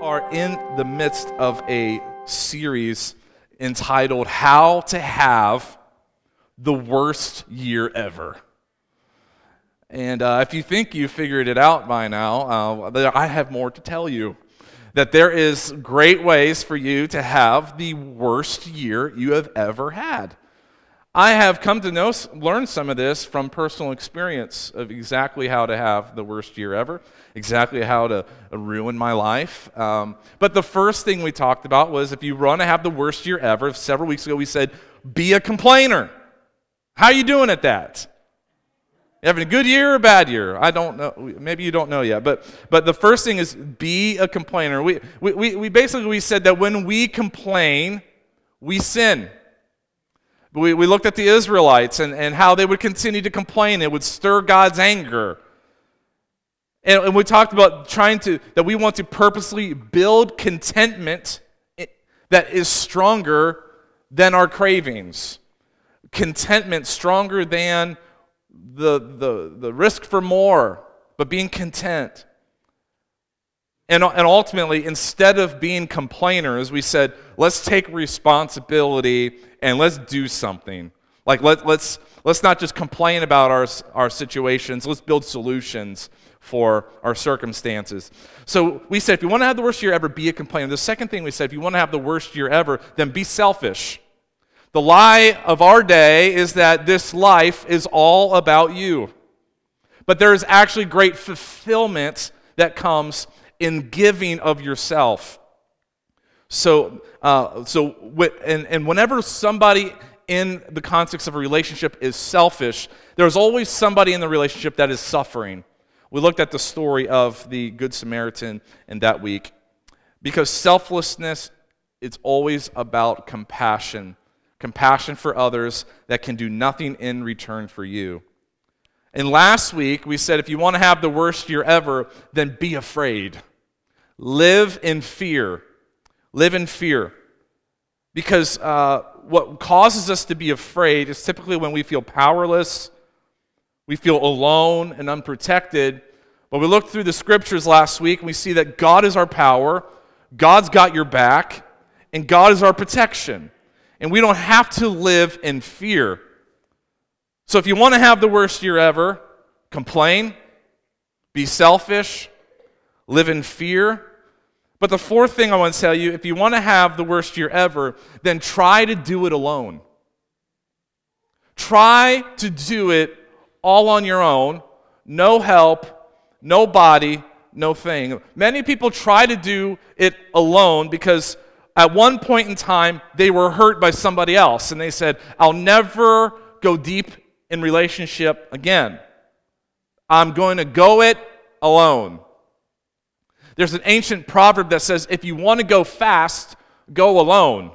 are in the midst of a series entitled How to Have the Worst Year Ever. And uh, if you think you figured it out by now, uh, I have more to tell you. That there is great ways for you to have the worst year you have ever had. I have come to know, learn some of this from personal experience of exactly how to have the worst year ever, exactly how to ruin my life. Um, but the first thing we talked about was if you want to have the worst year ever, several weeks ago we said, be a complainer. How are you doing at that? You having a good year or a bad year? I don't know. Maybe you don't know yet. But, but the first thing is be a complainer. We, we, we basically we said that when we complain, we sin. We, we looked at the Israelites and, and how they would continue to complain. It would stir God's anger. And, and we talked about trying to, that we want to purposely build contentment that is stronger than our cravings. Contentment stronger than the, the, the risk for more, but being content. And, and ultimately, instead of being complainers, we said, let's take responsibility and let's do something. Like, let, let's, let's not just complain about our, our situations, let's build solutions for our circumstances. So we said, if you want to have the worst year ever, be a complainer. The second thing we said, if you want to have the worst year ever, then be selfish. The lie of our day is that this life is all about you. But there is actually great fulfillment that comes in giving of yourself. So, uh, so and, and whenever somebody in the context of a relationship is selfish, there's always somebody in the relationship that is suffering. We looked at the story of the Good Samaritan in that week. Because selflessness, it's always about compassion. Compassion for others that can do nothing in return for you. And last week, we said if you want to have the worst year ever, then be afraid. Live in fear live in fear. Because uh, what causes us to be afraid is typically when we feel powerless, we feel alone and unprotected. But we looked through the scriptures last week and we see that God is our power, God's got your back, and God is our protection. And we don't have to live in fear. So if you want to have the worst year ever, complain, be selfish, live in fear, but the fourth thing I want to tell you if you want to have the worst year ever, then try to do it alone. Try to do it all on your own, no help, no body, no thing. Many people try to do it alone because at one point in time they were hurt by somebody else and they said, I'll never go deep in relationship again. I'm going to go it alone. There's an ancient proverb that says, if you want to go fast, go alone.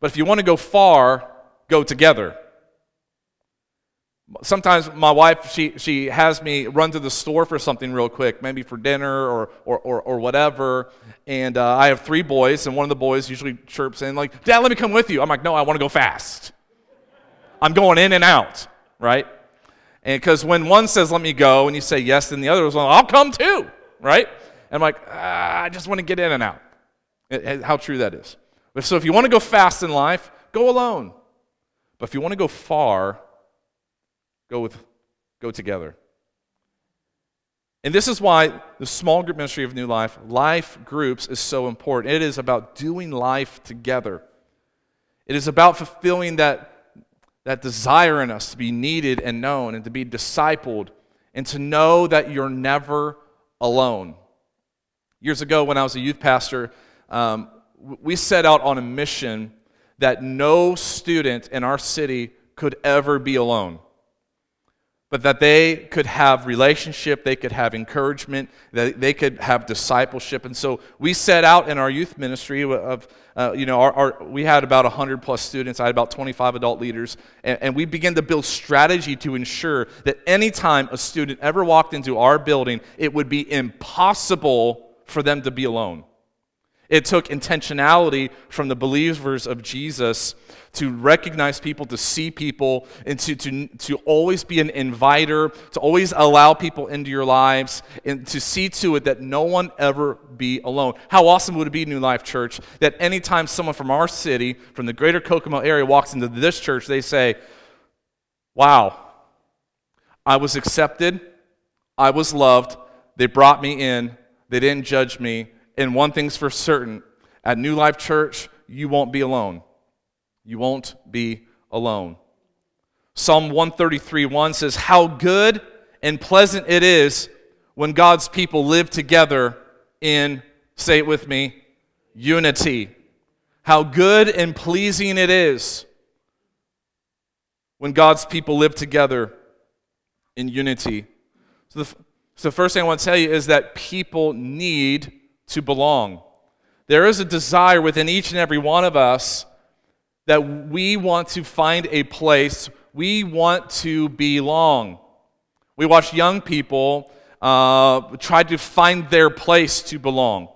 But if you want to go far, go together. Sometimes my wife, she, she has me run to the store for something real quick, maybe for dinner or, or, or, or whatever. And uh, I have three boys, and one of the boys usually chirps in, like, Dad, let me come with you. I'm like, no, I want to go fast. I'm going in and out, right? And because when one says, let me go, and you say yes, then the other is, well, I'll come too, right? And I'm like, ah, I just want to get in and out. It, how true that is. So if you want to go fast in life, go alone. But if you want to go far, go with go together. And this is why the small group ministry of New Life, life groups, is so important. It is about doing life together. It is about fulfilling that, that desire in us to be needed and known and to be discipled and to know that you're never alone. Years ago, when I was a youth pastor, um, we set out on a mission that no student in our city could ever be alone but that they could have relationship they could have encouragement that they could have discipleship. And so we set out in our youth ministry of uh, you know our, our, we had about 100 plus students. I had about 25 adult leaders. And, and we began to build strategy to ensure that anytime a student ever walked into our building it would be impossible for them to be alone. It took intentionality from the believers of Jesus to recognize people, to see people, and to, to, to always be an inviter, to always allow people into your lives, and to see to it that no one ever be alone. How awesome would it be, New Life Church, that anytime someone from our city, from the greater Kokomo area, walks into this church, they say, Wow, I was accepted, I was loved, they brought me in, they didn't judge me, and one thing's for certain at New Life Church, you won't be alone. You won't be alone. Psalm 133 1 says, How good and pleasant it is when God's people live together in, say it with me, unity. How good and pleasing it is when God's people live together in unity. So the, so the first thing I want to tell you is that people need to belong. There is a desire within each and every one of us that we want to find a place, we want to belong. We watch young people uh, try to find their place to belong.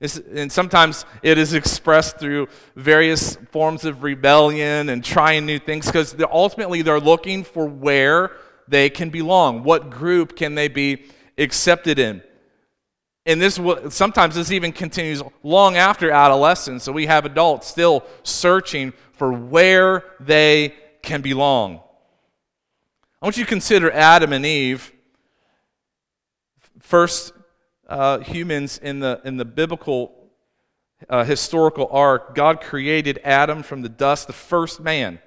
It's, and sometimes it is expressed through various forms of rebellion and trying new things because ultimately they're looking for where they can belong. What group can they be accepted in? And this sometimes this even continues long after adolescence. So we have adults still searching for where they can belong. I want you to consider Adam and Eve, first uh, humans in the, in the biblical uh, historical arc. God created Adam from the dust, the first man.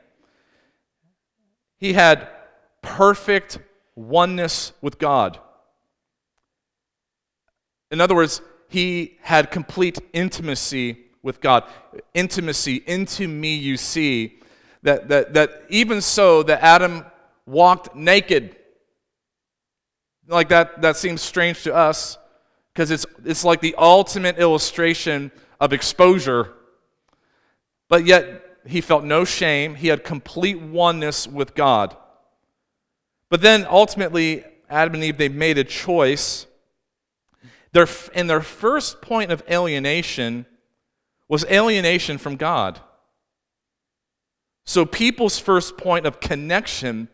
He had perfect oneness with God. In other words, he had complete intimacy with God. Intimacy, into me you see. That, that, that even so, that Adam walked naked. Like that, that seems strange to us because it's, it's like the ultimate illustration of exposure. But yet, he felt no shame. He had complete oneness with God. But then ultimately, Adam and Eve, they made a choice their, and their first point of alienation was alienation from God. So people's first point of connection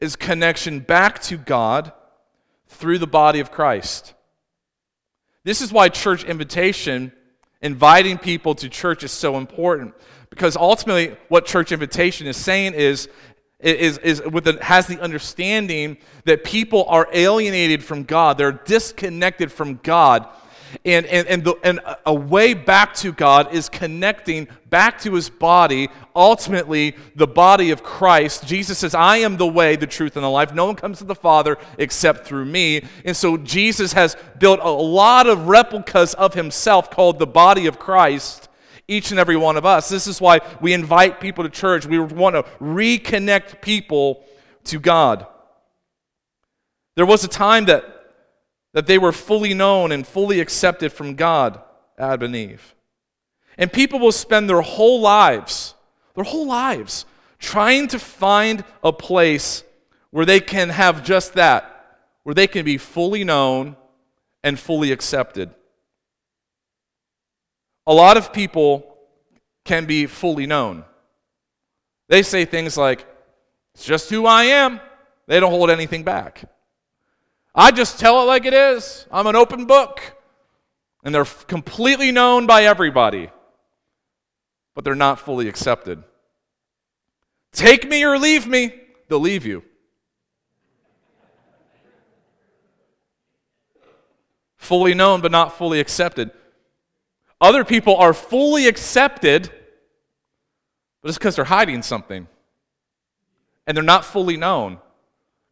is connection back to God through the body of Christ. This is why church invitation, inviting people to church, is so important. Because ultimately, what church invitation is saying is is, is with the, has the understanding that people are alienated from God, they're disconnected from God. And, and, and, the, and a way back to God is connecting back to his body, ultimately, the body of Christ. Jesus says, I am the way, the truth, and the life. No one comes to the Father except through me. And so Jesus has built a lot of replicas of himself called the body of Christ each and every one of us. This is why we invite people to church. We want to reconnect people to God. There was a time that, that they were fully known and fully accepted from God, Adam and Eve. And people will spend their whole lives, their whole lives, trying to find a place where they can have just that, where they can be fully known and fully accepted. A lot of people can be fully known. They say things like, it's just who I am. They don't hold anything back. I just tell it like it is. I'm an open book. And they're completely known by everybody, but they're not fully accepted. Take me or leave me, they'll leave you. Fully known, but not fully accepted. Other people are fully accepted, but it's because they're hiding something. And they're not fully known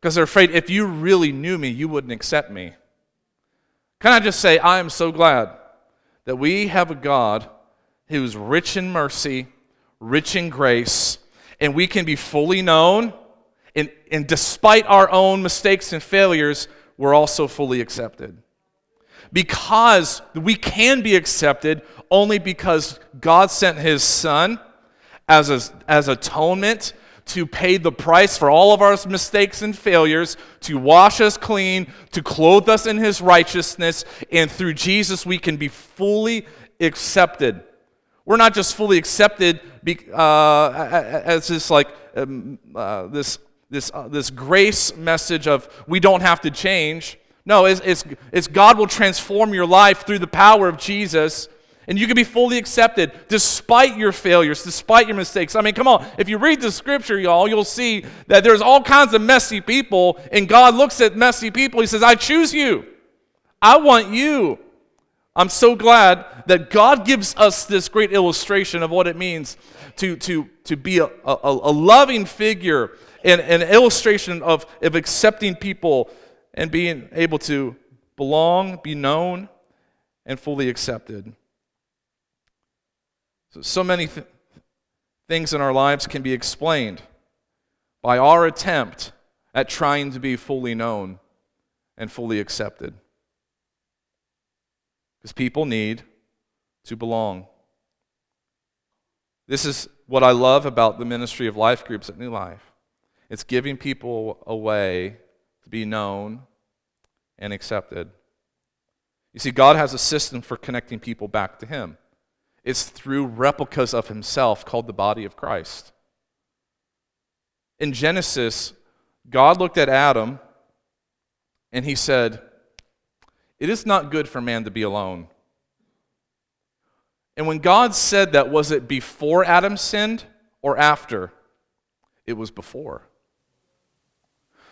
because they're afraid if you really knew me, you wouldn't accept me. Can I just say, I am so glad that we have a God who's rich in mercy, rich in grace, and we can be fully known. And, and despite our own mistakes and failures, we're also fully accepted because we can be accepted only because God sent his son as, a, as atonement to pay the price for all of our mistakes and failures, to wash us clean, to clothe us in his righteousness, and through Jesus we can be fully accepted. We're not just fully accepted uh, as this like um, uh, this this uh, this grace message of we don't have to change. No, it's, it's, it's God will transform your life through the power of Jesus, and you can be fully accepted despite your failures, despite your mistakes. I mean, come on. If you read the scripture, y'all, you'll see that there's all kinds of messy people, and God looks at messy people. He says, I choose you. I want you. I'm so glad that God gives us this great illustration of what it means to, to, to be a, a, a loving figure and an illustration of, of accepting people and being able to belong, be known, and fully accepted. So, so many th- things in our lives can be explained by our attempt at trying to be fully known and fully accepted. Because people need to belong. This is what I love about the ministry of life groups at New Life. It's giving people a way to be known and accepted. You see, God has a system for connecting people back to Him. It's through replicas of Himself called the body of Christ. In Genesis, God looked at Adam and He said, It is not good for man to be alone. And when God said that, was it before Adam sinned or after? It was before.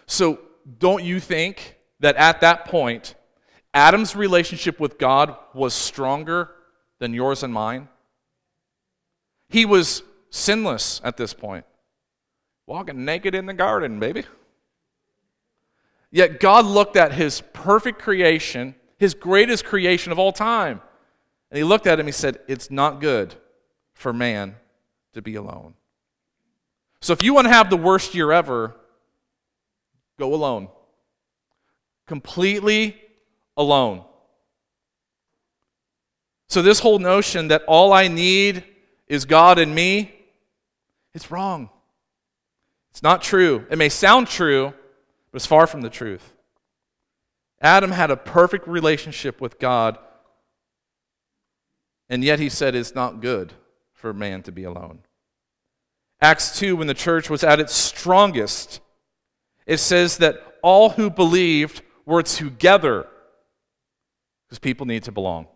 So, don't you think that at that point, Adam's relationship with God was stronger than yours and mine? He was sinless at this point, walking naked in the garden, baby. Yet God looked at his perfect creation, his greatest creation of all time, and he looked at him, and he said, It's not good for man to be alone. So if you want to have the worst year ever, Go alone. Completely alone. So, this whole notion that all I need is God and me, it's wrong. It's not true. It may sound true, but it's far from the truth. Adam had a perfect relationship with God, and yet he said it's not good for man to be alone. Acts 2, when the church was at its strongest, it says that all who believed were together because people need to belong.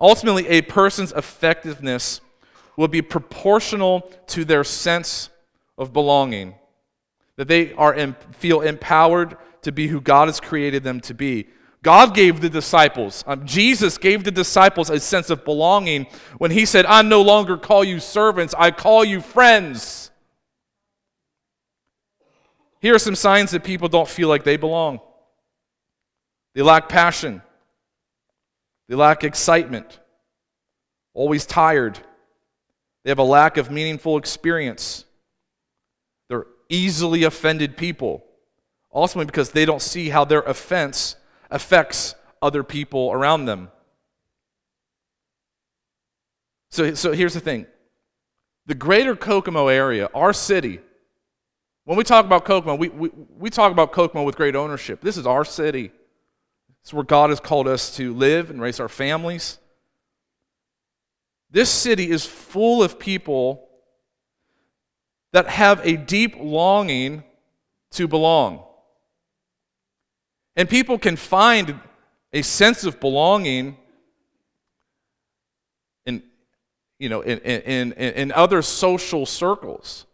Ultimately, a person's effectiveness will be proportional to their sense of belonging, that they are feel empowered to be who God has created them to be. God gave the disciples, um, Jesus gave the disciples a sense of belonging when he said, I no longer call you servants, I call you friends. Here are some signs that people don't feel like they belong. They lack passion, they lack excitement, always tired, they have a lack of meaningful experience, they're easily offended people, ultimately because they don't see how their offense affects other people around them. So, so here's the thing. The greater Kokomo area, our city, when we talk about Kokomo, we, we, we talk about Kokomo with great ownership. This is our city. It's where God has called us to live and raise our families. This city is full of people that have a deep longing to belong. And people can find a sense of belonging in, you know, in, in, in, in other social circles.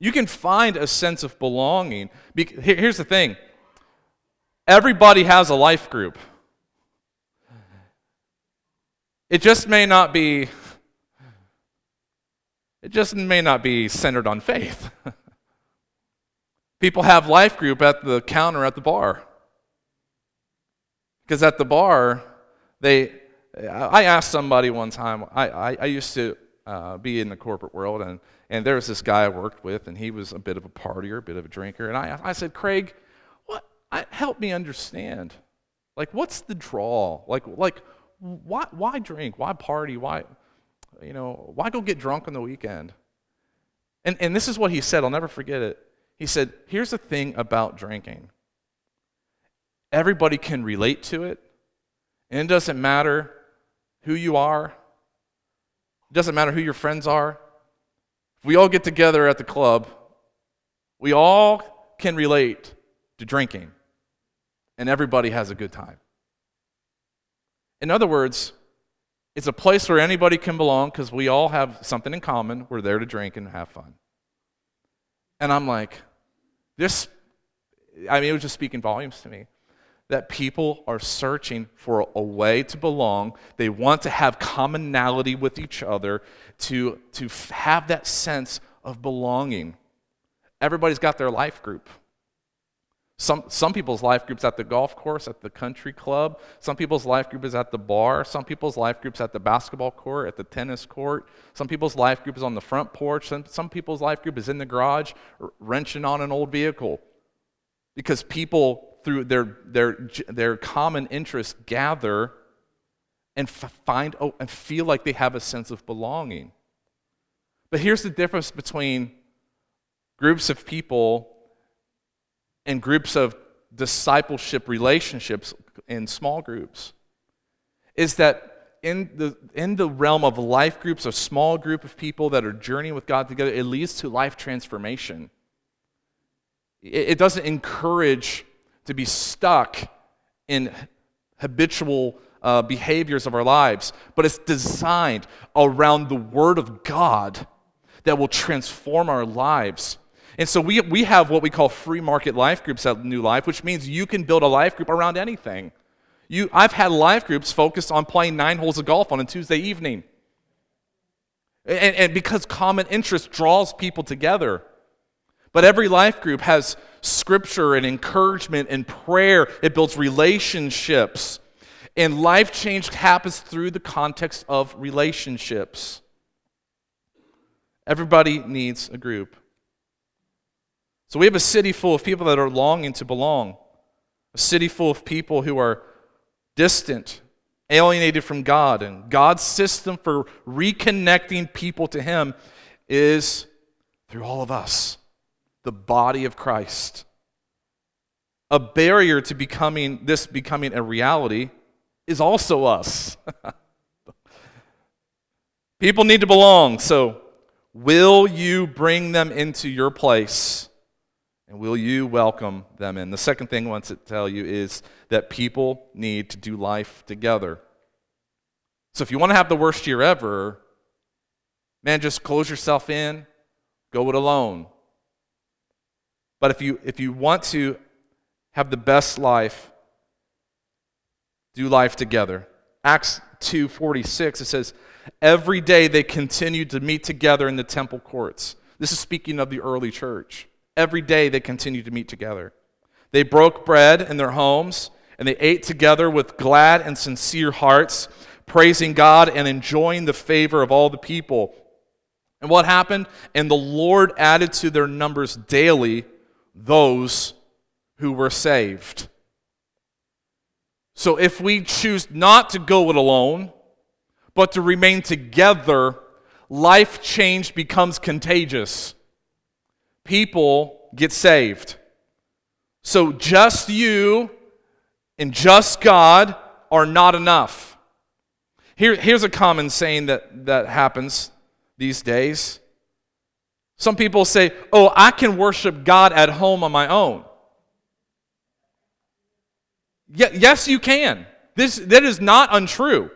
You can find a sense of belonging. Here's the thing everybody has a life group. It just may not be it just may not be centered on faith. People have life group at the counter at the bar. Because at the bar, they I asked somebody one time, I, I, I used to uh, be in the corporate world, and, and there was this guy I worked with, and he was a bit of a partier, a bit of a drinker. And I, I said, Craig, what, I, help me understand. Like, what's the draw? Like, like why, why drink? Why party? Why, you know, why go get drunk on the weekend? And, and this is what he said. I'll never forget it. He said, Here's the thing about drinking everybody can relate to it, and it doesn't matter who you are. It doesn't matter who your friends are. We all get together at the club, we all can relate to drinking, and everybody has a good time. In other words, it's a place where anybody can belong because we all have something in common. We're there to drink and have fun. And I'm like, this, I mean, it was just speaking volumes to me that people are searching for a way to belong. They want to have commonality with each other, to, to have that sense of belonging. Everybody's got their life group. Some, some people's life group's at the golf course, at the country club. Some people's life group is at the bar. Some people's life group's at the basketball court, at the tennis court. Some people's life group is on the front porch. Some, some people's life group is in the garage, wrenching on an old vehicle. Because people, through their, their, their common interests, gather and find oh, and feel like they have a sense of belonging. But here's the difference between groups of people and groups of discipleship relationships in small groups is that in the, in the realm of life groups, a small group of people that are journeying with God together, it leads to life transformation. It, it doesn't encourage to be stuck in habitual uh, behaviors of our lives, but it's designed around the Word of God that will transform our lives and so we, we have what we call free market life groups at New Life, which means you can build a life group around anything. You, I've had life groups focused on playing nine holes of golf on a Tuesday evening. And, and because common interest draws people together. But every life group has scripture and encouragement and prayer, it builds relationships. And life change happens through the context of relationships. Everybody needs a group. So we have a city full of people that are longing to belong, a city full of people who are distant, alienated from God. And God's system for reconnecting people to Him is through all of us, the body of Christ. A barrier to becoming this becoming a reality is also us. People need to belong, so will you bring them into your place? And will you welcome them in? The second thing I want to tell you is that people need to do life together. So if you want to have the worst year ever, man, just close yourself in, go it alone. But if you if you want to have the best life, do life together. Acts 2:46 it says every day they continued to meet together in the temple courts. This is speaking of the early church. Every day they continued to meet together. They broke bread in their homes, and they ate together with glad and sincere hearts, praising God and enjoying the favor of all the people. And what happened? And the Lord added to their numbers daily those who were saved. So if we choose not to go it alone, but to remain together, life change becomes contagious people get saved. So just you and just God are not enough. Here, here's a common saying that, that happens these days. Some people say, Oh, I can worship God at home on my own. yes, you can. This, that is not untrue.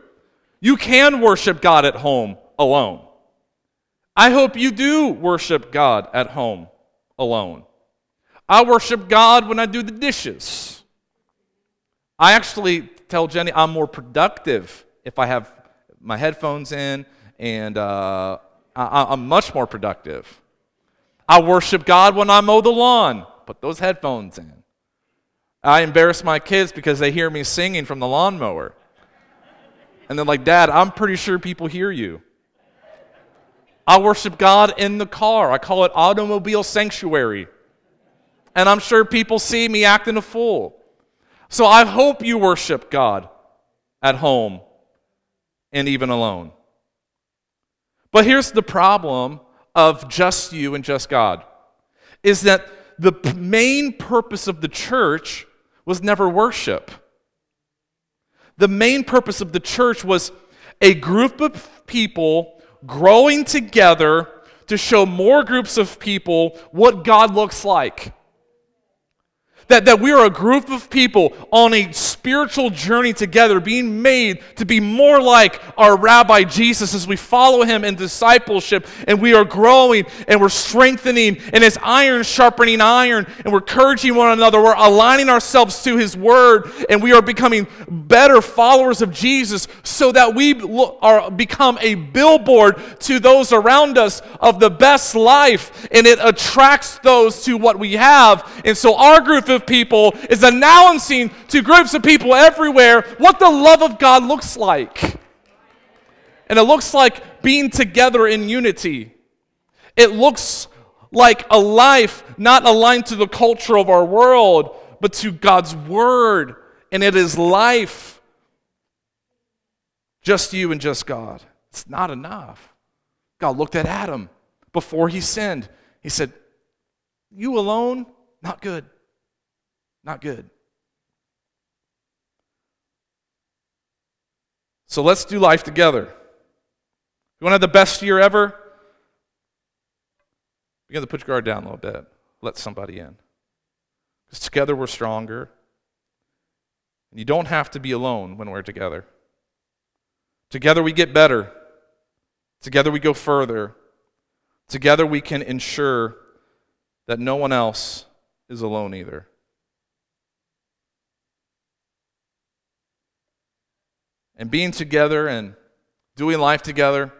You can worship God at home alone. I hope you do worship God at home alone. I worship God when I do the dishes. I actually tell Jenny I'm more productive if I have my headphones in, and uh, I, I'm much more productive. I worship God when I mow the lawn. Put those headphones in. I embarrass my kids because they hear me singing from the lawnmower. And they're like, Dad, I'm pretty sure people hear you. I worship God in the car. I call it automobile sanctuary. And I'm sure people see me acting a fool. So I hope you worship God at home and even alone. But here's the problem of just you and just God is that the main purpose of the church was never worship. The main purpose of the church was a group of people growing together to show more groups of people what God looks like. That, that we are a group of people on a spiritual journey together, being made to be more like our Rabbi Jesus as we follow him in discipleship, and we are growing and we're strengthening, and as iron sharpening iron, and we're encouraging one another, we're aligning ourselves to his word, and we are becoming better followers of Jesus so that we are become a billboard to those around us of the best life, and it attracts those to what we have. And so our group of people is announcing to groups of people everywhere what the love of God looks like. And it looks like being together in unity. It looks like a life not aligned to the culture of our world, but to God's word. And it is life. Just you and just God. It's not enough. God looked at Adam before he sinned. He said, You alone, not good. Not good. So let's do life together. You want to have the best year ever? Begin to put your guard down a little bit. Let somebody in. Because together we're stronger. And you don't have to be alone when we're together. Together we get better. Together we go further. Together we can ensure that no one else is alone either. And being together and doing life together,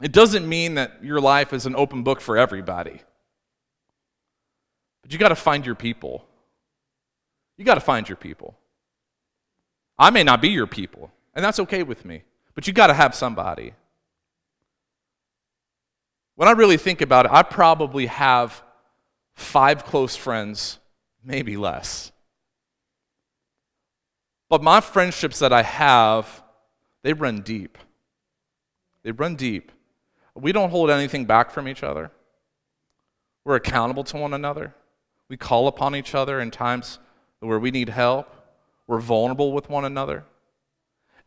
it doesn't mean that your life is an open book for everybody. But you got to find your people. You got to find your people. I may not be your people, and that's okay with me, but you got to have somebody. When I really think about it, I probably have five close friends, maybe less. But my friendships that I have, they run deep. They run deep. We don't hold anything back from each other. We're accountable to one another. We call upon each other in times where we need help. We're vulnerable with one another.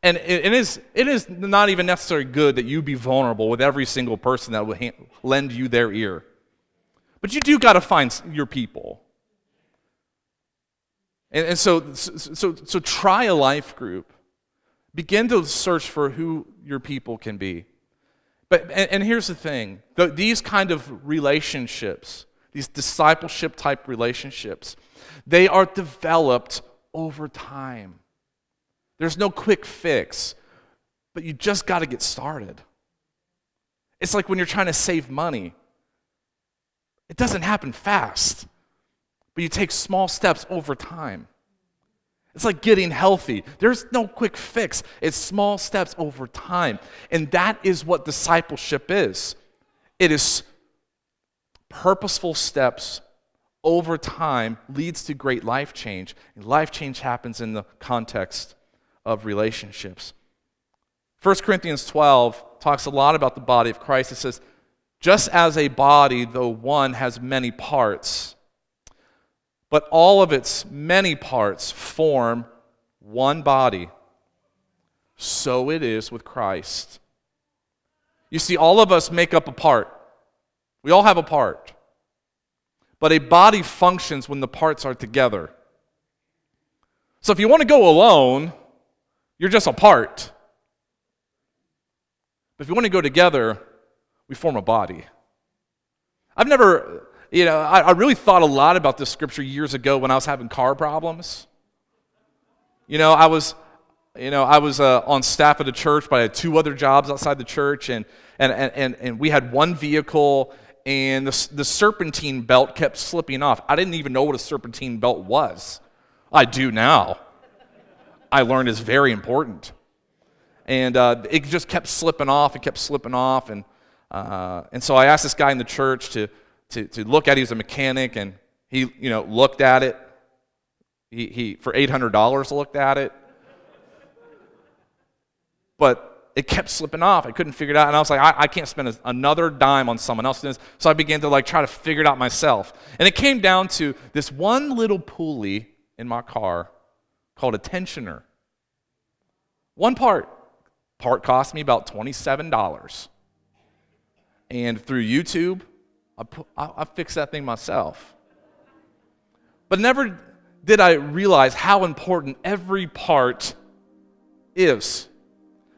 And it is, it is not even necessarily good that you be vulnerable with every single person that will lend you their ear. But you do got to find your people. And, and so, so, so try a life group. Begin to search for who your people can be. But, and, and here's the thing the, these kind of relationships, these discipleship type relationships, they are developed over time. There's no quick fix, but you just got to get started. It's like when you're trying to save money, it doesn't happen fast but you take small steps over time. It's like getting healthy. There's no quick fix, it's small steps over time. And that is what discipleship is it is purposeful steps over time leads to great life change. And life change happens in the context of relationships. 1 Corinthians 12 talks a lot about the body of Christ. It says, just as a body, though one has many parts, but all of its many parts form one body. So it is with Christ. You see, all of us make up a part. We all have a part. But a body functions when the parts are together. So if you want to go alone, you're just a part. But if you want to go together, we form a body. I've never you know, I, I really thought a lot about this scripture years ago when I was having car problems. You know, I was, you know, I was uh, on staff at a church, but I had two other jobs outside the church, and, and, and, and we had one vehicle, and the, the serpentine belt kept slipping off. I didn't even know what a serpentine belt was. I do now. I learned is very important. And uh, it just kept slipping off and kept slipping off. And, uh, and so I asked this guy in the church to, to, to look at. He was a mechanic, and he, you know, looked at it. He, he for $800 looked at it. But it kept slipping off. I couldn't figure it out. And I was like, I, I can't spend another dime on someone else's. So I began to like try to figure it out myself. And it came down to this one little pulley in my car called a tensioner. One part Part cost me about $27. And through YouTube, I, put, I, I fixed that thing myself. But never did I realize how important every part is.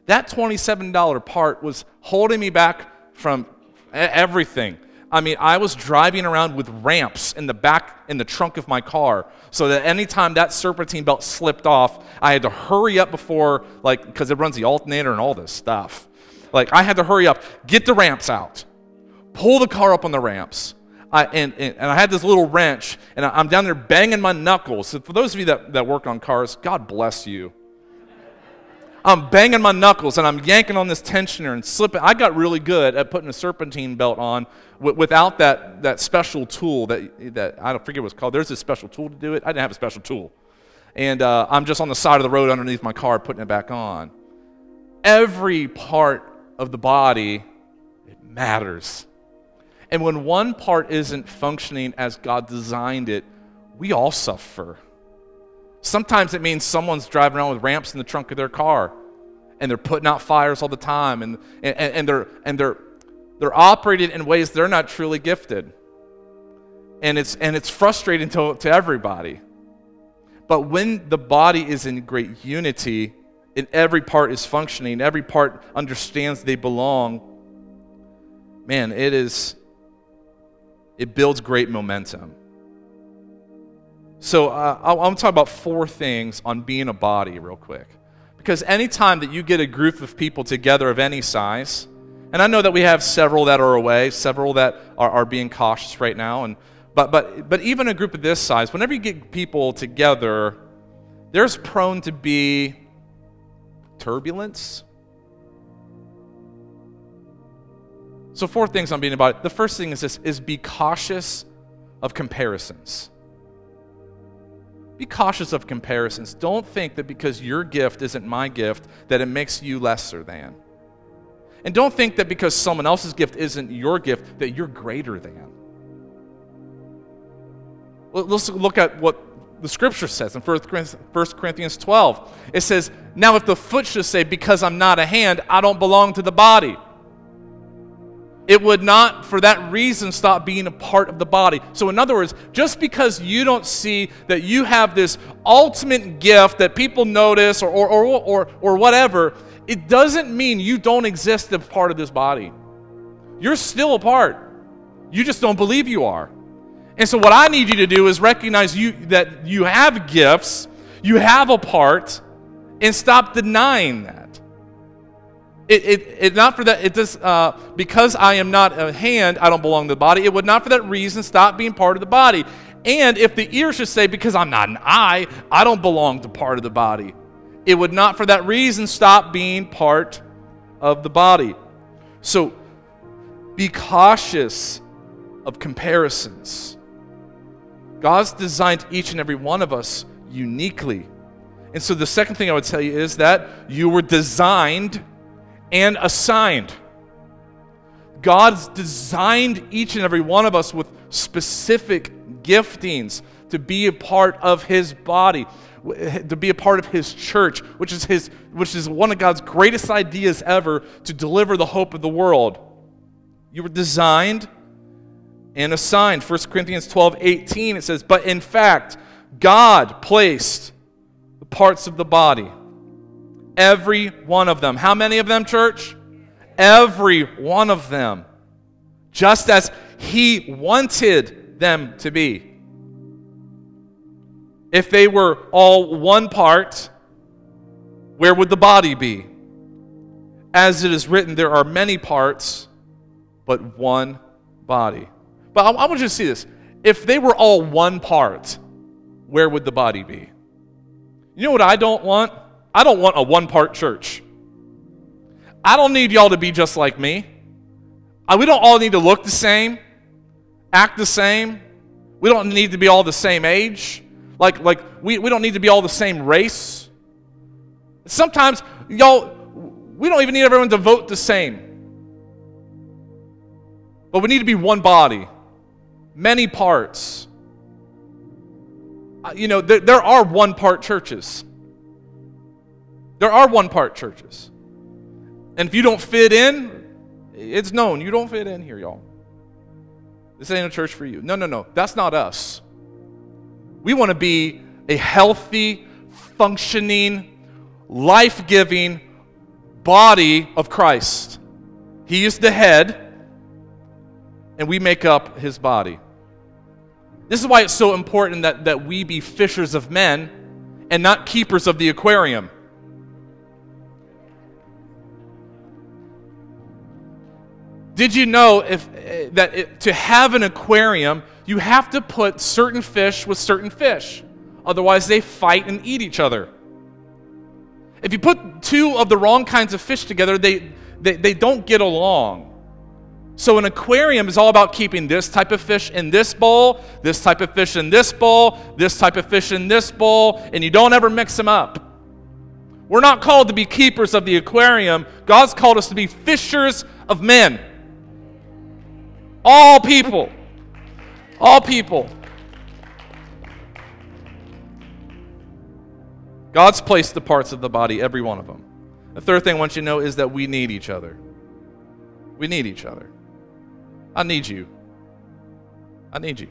That $27 part was holding me back from everything. I mean, I was driving around with ramps in the back, in the trunk of my car, so that anytime that serpentine belt slipped off, I had to hurry up before, like, because it runs the alternator and all this stuff. Like, I had to hurry up, get the ramps out, pull the car up on the ramps. I, and, and, and I had this little wrench, and I'm down there banging my knuckles. So for those of you that, that work on cars, God bless you. I'm banging my knuckles and I'm yanking on this tensioner and slipping. I got really good at putting a serpentine belt on w- without that, that special tool that, that I don't forget what it's called. There's a special tool to do it. I didn't have a special tool. And uh, I'm just on the side of the road underneath my car putting it back on. Every part of the body, it matters. And when one part isn't functioning as God designed it, we all suffer. Sometimes it means someone's driving around with ramps in the trunk of their car and they're putting out fires all the time and, and, and, they're, and they're, they're operating in ways they're not truly gifted. And it's, and it's frustrating to, to everybody. But when the body is in great unity and every part is functioning, every part understands they belong, man, it is, it builds great momentum. So uh, I want to talk about four things on being a body, real quick. Because anytime that you get a group of people together of any size, and I know that we have several that are away, several that are, are being cautious right now, and, but, but, but even a group of this size, whenever you get people together, there's prone to be turbulence. So, four things on being about it. The first thing is this is be cautious of comparisons. Be cautious of comparisons. Don't think that because your gift isn't my gift, that it makes you lesser than. And don't think that because someone else's gift isn't your gift, that you're greater than. Let's look at what the scripture says in 1 Corinthians 12. It says, Now if the foot should say, Because I'm not a hand, I don't belong to the body it would not, for that reason, stop being a part of the body. So, in other words, just because you don't see that you have this ultimate gift that people notice or, or, or, or, or whatever, it doesn't mean you don't exist as part of this body. You're still a part. You just don't believe you are. And so, what I need you to do is recognize you, that you have gifts, you have a part, and stop denying that. It, it, it, not for that, it does, uh, because I am not a hand, I don't belong to the body. It would not for that reason stop being part of the body. And if the ear should say, because I'm not an eye, I don't belong to part of the body, it would not for that reason stop being part of the body. So be cautious of comparisons. God's designed each and every one of us uniquely. And so the second thing I would tell you is that you were designed and assigned. God's designed each and every one of us with specific giftings to be a part of his body, to be a part of his church, which is his which is one of God's greatest ideas ever to deliver the hope of the world. You were designed and assigned. 1 Corinthians 12, 18, it says, But in fact, God placed the parts of the body Every one of them. How many of them, church? Every one of them. Just as He wanted them to be. If they were all one part, where would the body be? As it is written, there are many parts, but one body. But I, I want you to see this. If they were all one part, where would the body be? You know what I don't want? I don't want a one part church. I don't need y'all to be just like me. We don't all need to look the same, act the same. We don't need to be all the same age. Like, like we, we don't need to be all the same race. Sometimes, y'all, we don't even need everyone to vote the same. But we need to be one body, many parts. Uh, you know, there, there are one part churches. There are one part churches. And if you don't fit in, it's known you don't fit in here, y'all. This ain't a church for you. No, no, no. That's not us. We want to be a healthy, functioning, life giving body of Christ. He is the head, and we make up his body. This is why it's so important that, that we be fishers of men and not keepers of the aquarium. Did you know if, uh, that it, to have an aquarium, you have to put certain fish with certain fish? Otherwise, they fight and eat each other. If you put two of the wrong kinds of fish together, they, they, they don't get along. So, an aquarium is all about keeping this type of fish in this bowl, this type of fish in this bowl, this type of fish in this bowl, and you don't ever mix them up. We're not called to be keepers of the aquarium, God's called us to be fishers of men. All people. All people. God's placed the parts of the body, every one of them. The third thing I want you to know is that we need each other. We need each other. I need you. I need you.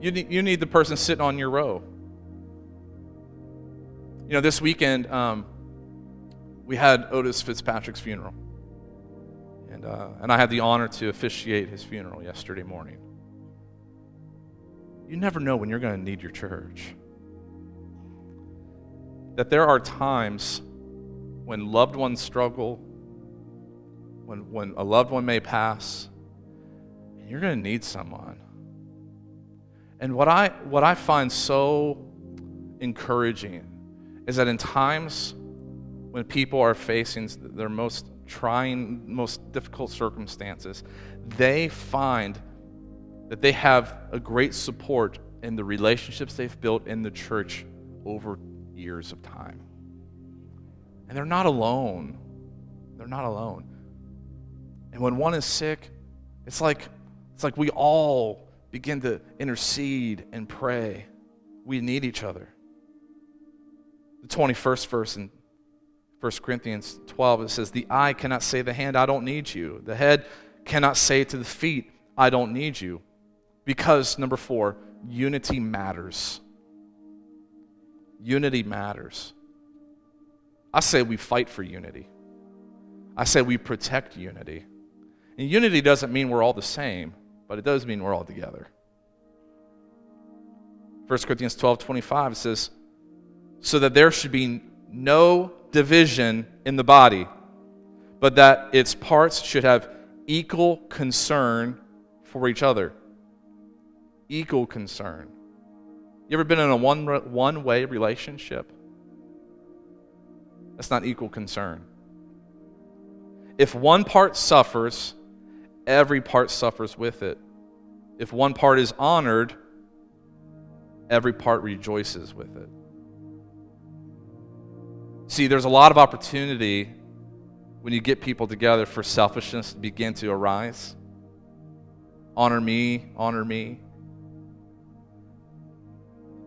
You need, you need the person sitting on your row. You know, this weekend, um, we had Otis Fitzpatrick's funeral. And, uh, and I had the honor to officiate his funeral yesterday morning. You never know when you're going to need your church. That there are times when loved ones struggle, when, when a loved one may pass, and you're going to need someone. And what I, what I find so encouraging is that in times when people are facing their most trying, most difficult circumstances, they find that they have a great support in the relationships they've built in the church over years of time. And they're not alone. They're not alone. And when one is sick, it's like, it's like we all begin to intercede and pray. We need each other. The 21st verse in 1 Corinthians 12, it says, The eye cannot say to the hand, I don't need you. The head cannot say to the feet, I don't need you. Because, number four, unity matters. Unity matters. I say we fight for unity. I say we protect unity. And unity doesn't mean we're all the same, but it does mean we're all together. 1 Corinthians 12 25 says, So that there should be no division in the body, but that its parts should have equal concern for each other. Equal concern. You ever been in a one, one way relationship? That's not equal concern. If one part suffers, every part suffers with it. If one part is honored, every part rejoices with it. See, there's a lot of opportunity when you get people together for selfishness to begin to arise. Honor me, honor me.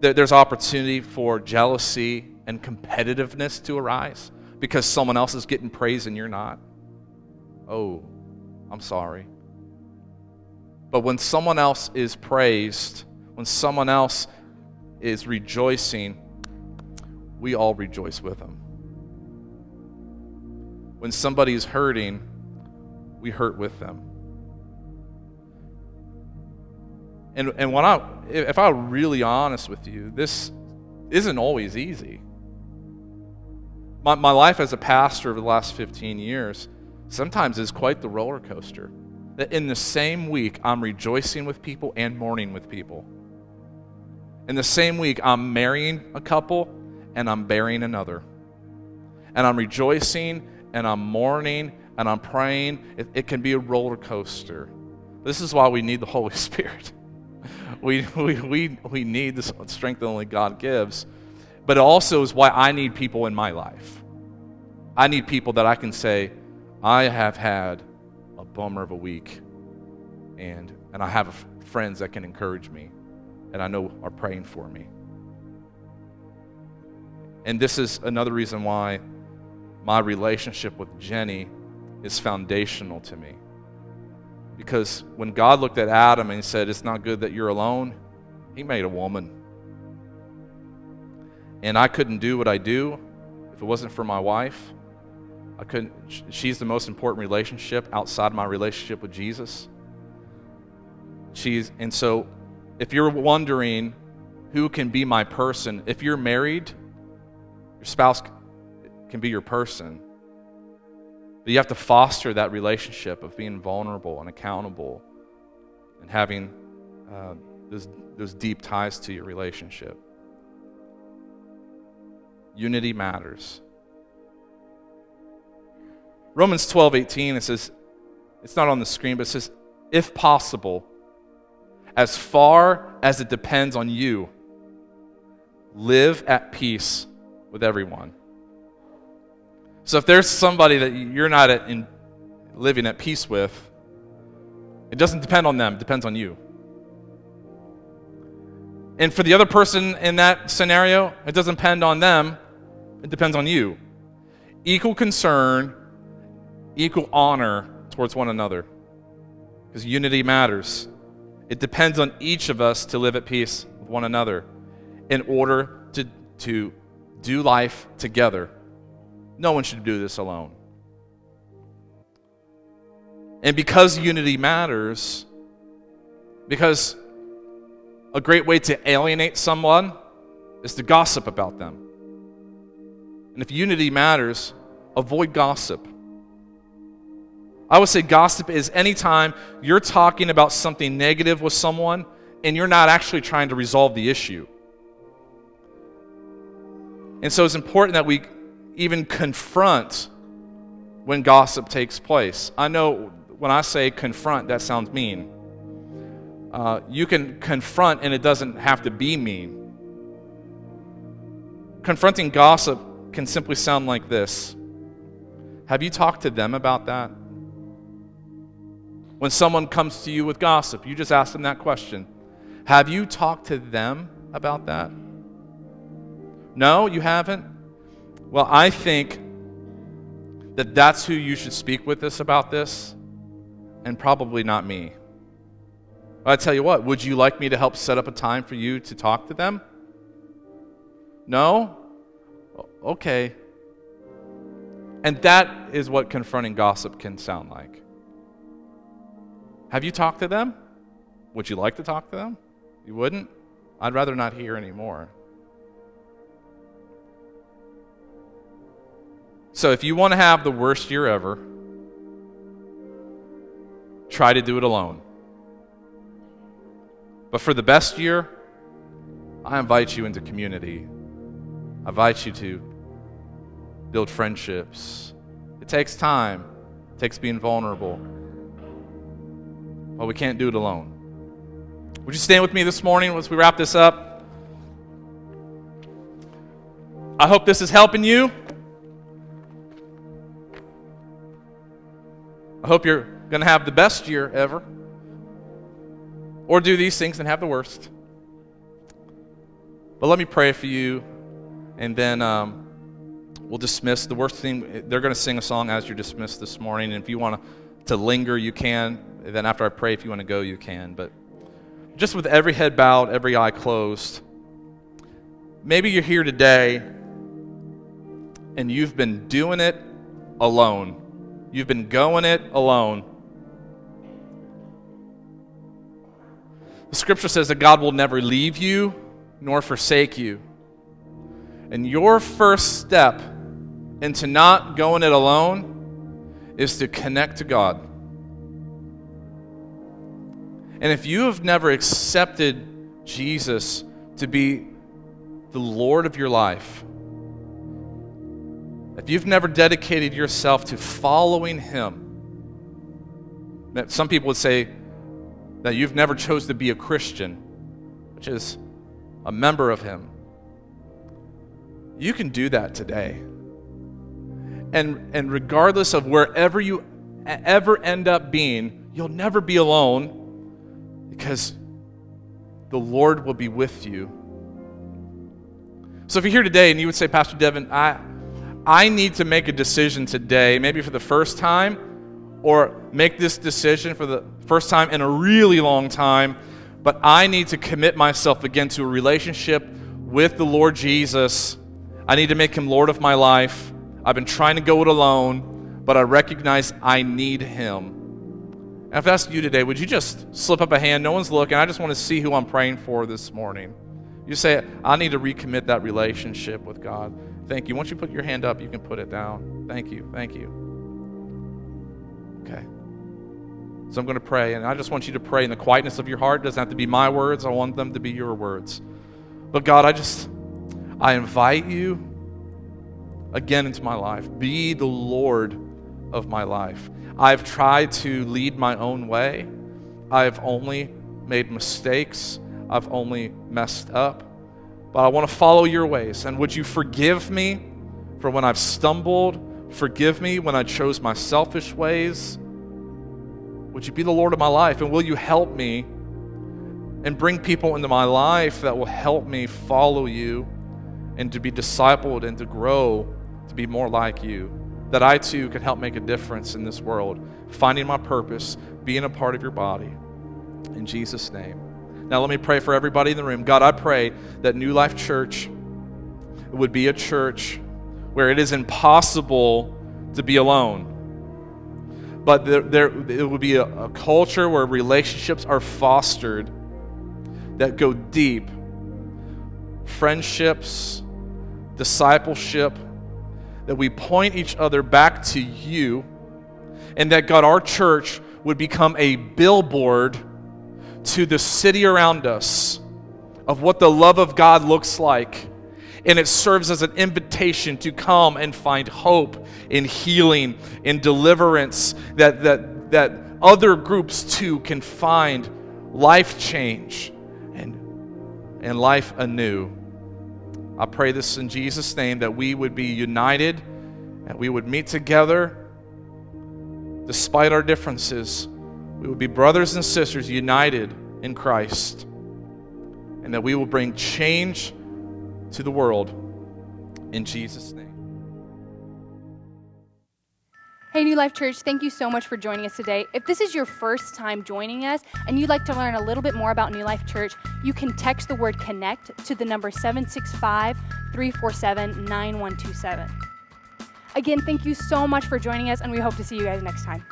There's opportunity for jealousy and competitiveness to arise because someone else is getting praise and you're not. Oh, I'm sorry. But when someone else is praised, when someone else is rejoicing, we all rejoice with them when somebody's hurting, we hurt with them. And, and when I, if I'm really honest with you, this isn't always easy. My, my life as a pastor over the last 15 years sometimes is quite the roller coaster. That in the same week, I'm rejoicing with people and mourning with people. In the same week, I'm marrying a couple and I'm burying another. And I'm rejoicing and I'm mourning and I'm praying, it, it can be a roller coaster. This is why we need the Holy Spirit. we, we, we, we need the strength that only God gives. But it also is why I need people in my life. I need people that I can say, I have had a bummer of a week, and, and I have friends that can encourage me and I know are praying for me. And this is another reason why my relationship with Jenny is foundational to me. Because when God looked at Adam and said, It's not good that you're alone, he made a woman. And I couldn't do what I do if it wasn't for my wife. I couldn't, she's the most important relationship outside my relationship with Jesus. She's, and so if you're wondering who can be my person, if you're married, your spouse can be your person. But you have to foster that relationship of being vulnerable and accountable and having uh, those, those deep ties to your relationship. Unity matters. Romans 12, 18, it says, it's not on the screen, but it says, if possible, as far as it depends on you, live at peace with everyone. So if there's somebody that you're not at, in, living at peace with, it doesn't depend on them, it depends on you. And for the other person in that scenario, it doesn't depend on them, it depends on you. Equal concern, equal honor towards one another. Because unity matters. It depends on each of us to live at peace with one another in order to, to do life together. No one should do this alone. And because unity matters, because a great way to alienate someone is to gossip about them. And if unity matters, avoid gossip. I would say gossip is anytime you're talking about something negative with someone and you're not actually trying to resolve the issue. And so it's important that we even confront when gossip takes place. I know when I say confront, that sounds mean. Uh, you can confront, and it doesn't have to be mean. Confronting gossip can simply sound like this Have you talked to them about that? When someone comes to you with gossip, you just ask them that question Have you talked to them about that? No, you haven't? Well, I think that that's who you should speak with us about this, and probably not me. I tell you what, would you like me to help set up a time for you to talk to them? No? Okay. And that is what confronting gossip can sound like. Have you talked to them? Would you like to talk to them? You wouldn't? I'd rather not hear anymore. So if you want to have the worst year ever, try to do it alone. But for the best year, I invite you into community. I invite you to build friendships. It takes time, it takes being vulnerable. But we can't do it alone. Would you stand with me this morning as we wrap this up? I hope this is helping you. I hope you're going to have the best year ever. Or do these things and have the worst. But let me pray for you, and then um, we'll dismiss. The worst thing, they're going to sing a song as you're dismissed this morning. And if you want to linger, you can. then after I pray, if you want to go, you can. But just with every head bowed, every eye closed, maybe you're here today and you've been doing it alone. You've been going it alone. The scripture says that God will never leave you nor forsake you. And your first step into not going it alone is to connect to God. And if you have never accepted Jesus to be the Lord of your life, if you've never dedicated yourself to following Him, that some people would say that you've never chose to be a Christian, which is a member of Him. You can do that today. And, and regardless of wherever you ever end up being, you'll never be alone because the Lord will be with you. So if you're here today and you would say, Pastor Devin, I, I need to make a decision today, maybe for the first time, or make this decision for the first time in a really long time, but I need to commit myself again to a relationship with the Lord Jesus. I need to make him Lord of my life. I've been trying to go it alone, but I recognize I need him. And if that's you today, would you just slip up a hand? No one's looking. I just want to see who I'm praying for this morning. You say, I need to recommit that relationship with God. Thank you. Once you put your hand up, you can put it down. Thank you. Thank you. Okay. So I'm going to pray, and I just want you to pray in the quietness of your heart. It doesn't have to be my words, I want them to be your words. But God, I just, I invite you again into my life. Be the Lord of my life. I've tried to lead my own way, I've only made mistakes, I've only messed up. But I want to follow your ways. And would you forgive me for when I've stumbled? Forgive me when I chose my selfish ways? Would you be the Lord of my life? And will you help me and bring people into my life that will help me follow you and to be discipled and to grow to be more like you? That I too can help make a difference in this world, finding my purpose, being a part of your body. In Jesus' name. Now, let me pray for everybody in the room. God, I pray that New Life Church would be a church where it is impossible to be alone but there, there it would be a, a culture where relationships are fostered that go deep friendships, discipleship, that we point each other back to you, and that God, our church, would become a billboard to the city around us of what the love of God looks like and it serves as an invitation to come and find hope in healing, in deliverance, that, that, that other groups too can find life change and, and life anew. I pray this in Jesus' name that we would be united and we would meet together despite our differences. We will be brothers and sisters united in Christ and that we will bring change to the world. In Jesus' name. Hey, New Life Church, thank you so much for joining us today. If this is your first time joining us and you'd like to learn a little bit more about New Life Church, you can text the word connect to the number 765 347 9127. Again, thank you so much for joining us, and we hope to see you guys next time.